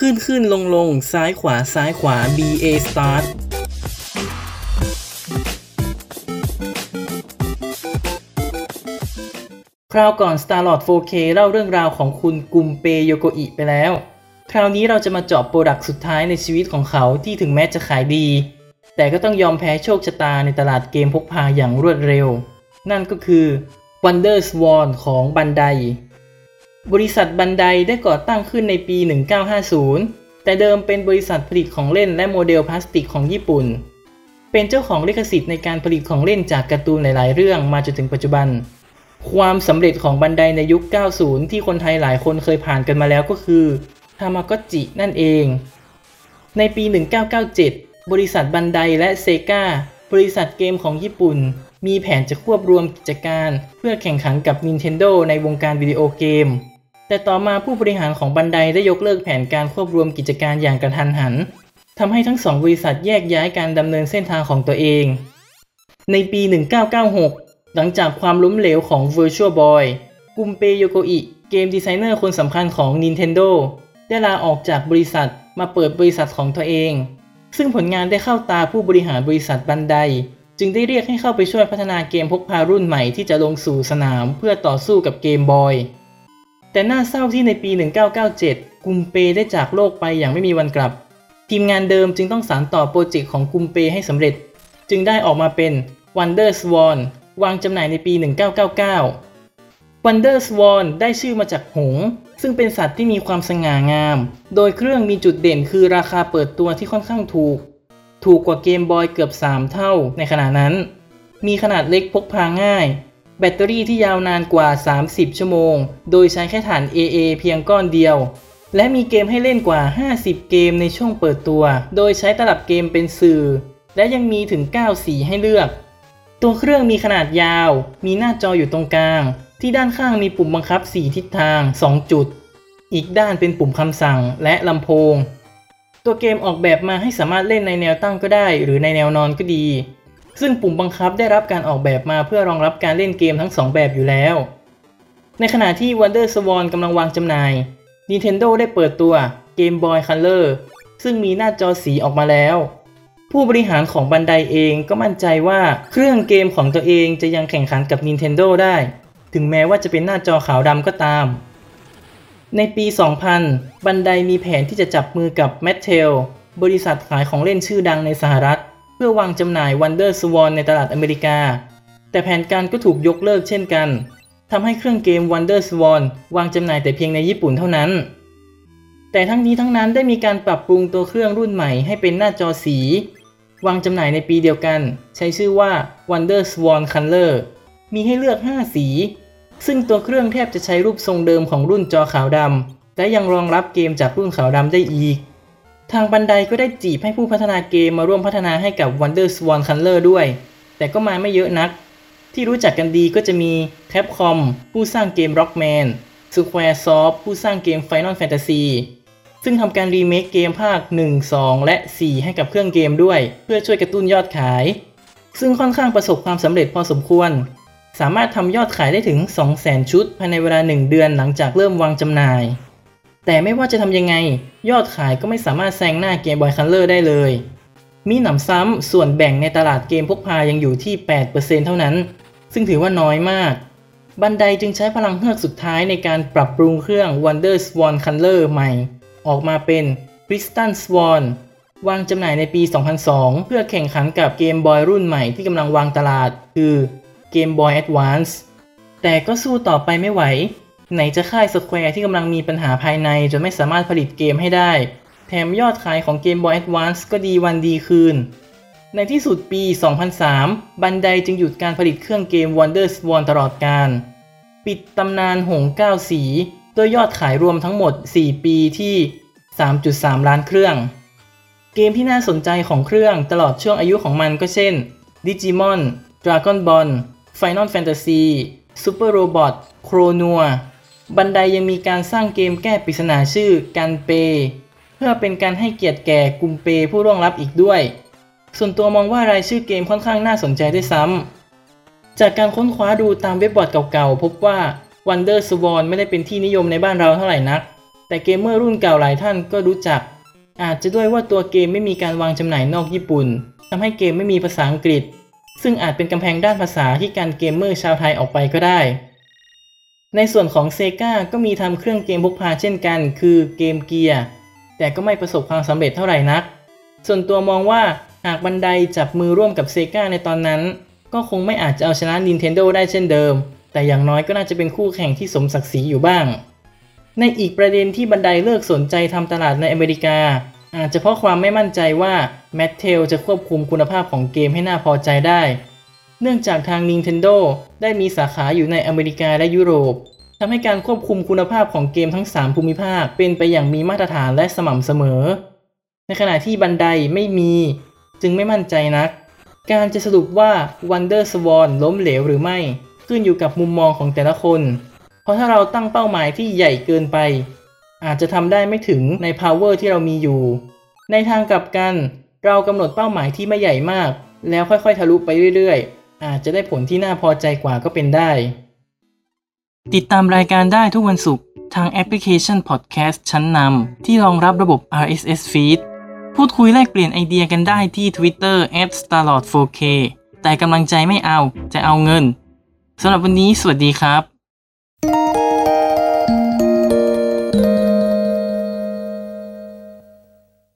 ขึ้นขึ้นลงลงซ้ายขวาซ้ายขวา B A start คราวก่อน Starlord 4K เล่าเรื่องราวของคุณกุนเปโยโกอิไปแล้ว คราวนี้เราจะมาเจาะ product สุดท้ายในชีวิตของเขาที่ถึงแม้จะขายดี แต่ก็ต้องยอมแพ้โชคชะตาในตลาดเกมพกพาอย่างรวดเร็ว นั่นก็คือ Wonder Swan ของ Bandai บริษัทบันไดได้ก่อตั้งขึ้นในปี 1950 แต่เดิมเป็นบริษัทผลิตของเล่นและโมเดลพลาสติกของญี่ปุ่น เป็นเจ้าของลิขสิทธิ์ในการผลิตของเล่นจากการ์ตูนหลาย ๆ เรื่องมาจนถึงปัจจุบัน ความสำเร็จของบันไดในยุค 90 ที่คนไทยหลายคนเคยผ่านกันมาแล้วก็คือทามากจินั่นเอง ในปี 1997 บริษัทบันไดและเซกาบริษัทเกมของญี่ปุ่น มีแผนจะควบรวมกิจการเพื่อแข่งขันกับ Nintendo ในวงการวิดีโอเกม แต่ต่อมาผู้บริหารของบันไดได้ยกเลิกแผนการควบรวมกิจการอย่างกระทันหันทำให้ทั้งสองบริษัทแยกย้ายการดำเนินเส้นทางของตัวเอง ในปี 1996 หลังจากความล้มเหลวของ Virtual Boy กุมเปโยโกอิเกมดีไซเนอร์คนสำคัญของ Nintendo ได้ลาออกจากบริษัทมาเปิดบริษัทของตัวเอง ซึ่งผลงานได้เข้าตาผู้บริหารบริษัทบันได จึงได้เรียกให้เข้าไปช่วยพัฒนาเกมพกพารุ่นใหม่ที่จะลงสู่สนามเพื่อต่อสู้กับเกมบอย แต่น่าเศร้าที่ในปี 1997 กุมเปได้จากโลกไปอย่างไม่มีวันกลับ ทีมงานเดิมจึงต้องสานต่อโปรเจกต์ของกุมเปให้สำเร็จ จึงได้ออกมาเป็น Wonder Swan วางจำหน่ายในปี 1999 Wonder Swan ได้ชื่อมาจากหงส์ซึ่งเป็นสัตว์ที่มีความสง่างาม โดยเครื่องมีจุดเด่นคือราคาเปิดตัวที่ค่อนข้างถูก ถูกกว่าเกมบอยเกือบ 3 เท่าในขณะนั้น มีขนาดเล็กพกพาง่าย แบตเตอรี่ที่ยาวนานกว่า 30 ชั่วโมง โดยใช้แค่ฐาน AA เพียงก้อนเดียว และมีเกมให้เล่นกว่า 50 เกมในช่วงเปิดตัว โดยใช้ตลับเกมเป็นสื่อ และยังมีถึง 9 สีให้เลือก ตัวเครื่องมีขนาดยาว มีหน้าจออยู่ตรงกลาง ที่ด้านข้างมีปุ่มบังคับ 4 ทิศทาง 2 จุด อีกด้านเป็นปุ่มคำสั่งและลำโพง ตัวเกมออกแบบมาให้สามารถเล่นในแนวตั้งก็ได้ หรือในแนวนอนก็ดี ซึ่งปุ่มบังคับได้รับการออกแบบมาเพื่อรองรับการเล่นเกมทั้ง 2 แบบอยู่แล้ว ในขณะที่ Wonder Swan กำลังวางจำหน่าย Nintendo ได้เปิดตัว Game Boy Color ซึ่งมีหน้าจอสีออกมาแล้ว ผู้บริหารของบันไดเองก็มั่นใจว่าเครื่องเกมของตัวเองจะยังแข่งขันกับ Nintendo ได้ ถึงแม้ว่าจะเป็นหน้าจอขาวดำก็ตาม ในปี 2000 บันไดมีแผนที่จะจับมือกับ Mattel บริษัทขายของเล่นชื่อดังในสหรัฐ เพื่อวางจำหน่าย Wonder Swan ในตลาดอเมริกา แต่แผนการก็ถูกยกเลิกเช่นกันทำให้เครื่องเกม Wonder Swan วางจำหน่ายแต่เพียงในญี่ปุ่นเท่านั้น แต่ทั้งนี้ทั้งนั้นได้มีการปรับปรุงตัวเครื่องรุ่นใหม่ให้เป็นหน้าจอสี วางจำหน่ายในปีเดียวกัน ใช้ชื่อว่า Wonder Swan Color มีให้เลือก 5 สี ซึ่งตัวเครื่องแทบจะใช้รูปทรงเดิมของรุ่นจอขาวดำและยังรองรับเกมจากรุ่นขาวดำได้อีก ทางบันไดก็ได้จีบให้ผู้พัฒนาเกมมาร่วมพัฒนาให้กับ Wonder Swan Color ด้วย แต่ก็มาไม่เยอะนัก ที่รู้จักกันดีก็จะมี Capcom ผู้สร้างเกม Rockman Squaresoft ผู้สร้างเกม Final Fantasy ซึ่งทำการรีเมคเกมภาค 1 2 และ 4 ให้กับเครื่องเกมด้วย เพื่อช่วยกระตุ้นยอดขาย ซึ่งค่อนข้างประสบความสำเร็จพอสมควร สามารถทำยอดขายได้ถึง 200,000 ชุด ภายในเวลา 1 เดือนหลังจากเริ่มวางจำหน่าย แต่ไม่ว่าจะทำยังไง ยอดขายก็ไม่สามารถแซงหน้าเกมบอยคัลเลอร์ได้เลย มีหนำซ้ำส่วนแบ่งในตลาดเกมพกพายังอยู่ที่ 8%เท่านั้น ซึ่งถือว่าน้อยมาก บันไดจึงใช้พลังเฮือกสุดท้ายในการปรับปรุงเครื่อง Wonder Swan Color ใหม่ ออกมาเป็น Crystal Swan วางจำหน่ายในปี 2002 เพื่อแข่งขันกับเกมบอยรุ่นใหม่ที่กำลังวางตลาด คือ Game Boy Advance แต่ก็สู้ต่อไปไม่ไหว ไหนจะค่าย Square ที่กำลังมีปัญหาภายในจนไม่สามารถผลิตเกมให้ได้ แถมยอดขายของ Game Boy Advance ก็ดีวันดีคืน ในที่สุดปี 2003 บันไดจึงหยุดการผลิตเครื่องเกม Wonder Swan ตลอดการ ปิดตำนานหงเก้าสีด้วยยอดขายรวมทั้งหมด 4 ปีที่ 3.3 ล้านเครื่อง เกมที่น่าสนใจของเครื่องตลอดช่วงอายุของมันก็เช่น Digimon Dragon Ball Final Fantasy Super Robot c r o n u a บันไดยังมีการสร้างเกมแก้ปริศนาชื่อกันเป เพื่อเป็นการให้เกียรติแก่กุมเปผู้ร่วงลับอีกด้วย ส่วนตัวมองว่ารายชื่อเกมค่อนข้างน่าสนใจด้วยซ้ำจากการค้นคว้าดูตามเว็บบอร์ดเก่าๆ พบว่า Wonder Swan ไม่ได้เป็นที่นิยมในบ้านเราเท่าไหร่นัก แต่เกมเมอร์รุ่นเก่าหลายท่านก็รู้จัก อาจจะด้วยว่าตัวเกมไม่มีการวางจำหน่ายนอกญี่ปุ่นทำให้เกมไม่มีภาษาอังกฤษ ซึ่งอาจเป็นกำแพงด้านภาษาที่การเกมเมอร์ชาวไทยออกไปก็ได้ ในส่วนของ Sega ก็มีทำเครื่องเกมพกพาเช่นกัน คือ Game Gear แต่ก็ไม่ประสบความสำเร็จเท่าไหร่นัก ส่วนตัวมองว่าหาก Bandai จับมือร่วมกับ Sega ในตอนนั้น ก็คงไม่อาจจะเอาชนะ Nintendo ได้เช่นเดิม แต่อย่างน้อยก็น่าจะเป็นคู่แข่งที่สมศักดิ์ศรีอยู่บ้าง ในอีกประเด็นที่บันไดเลิกสนใจทำตลาดในอเมริกา อาจจะเพราะความไม่มั่นใจว่าแมทเทลจะควบคุมคุณภาพของเกมให้น่าพอใจได้ เนื่องจากทาง Nintendo ได้มีสาขาอยู่ในอเมริกาและยุโรปทำให้การควบคุมคุณภาพของเกมทั้ง 3 ภูมิภาคเป็นไปอย่างมีมาตรฐานและสม่ำเสมอ ในขณะที่บันไดไม่มี จึงไม่มั่นใจนัก การจะสรุปว่า Wonder Swan ล้มเหลวหรือไม่ ขึ้นอยู่กับมุมมองของแต่ละคน เพราะถ้าเราตั้งเป้าหมายที่ใหญ่เกินไป อาจจะทำได้ไม่ถึงใน power ที่เรามีอยู่ ในทางกลับกัน เรากำหนดเป้าหมายที่ไม่ใหญ่มาก แล้วค่อยๆ ทะลุไปเรื่อยๆ อาจจะได้ผลที่น่าพอใจกว่าก็เป็นได้ ติดตามรายการได้ทุกวันศุกร์ทางแอปพลิเคชันพอดแคสต์ชั้นนำที่รองรับระบบ RSS Feed พูดคุยแลกเปลี่ยนไอเดียกันได้ที่ Twitter @starlord4k แต่กำลังใจไม่เอา จะเอาเงินสำหรับวันนี้สวัสดีครับ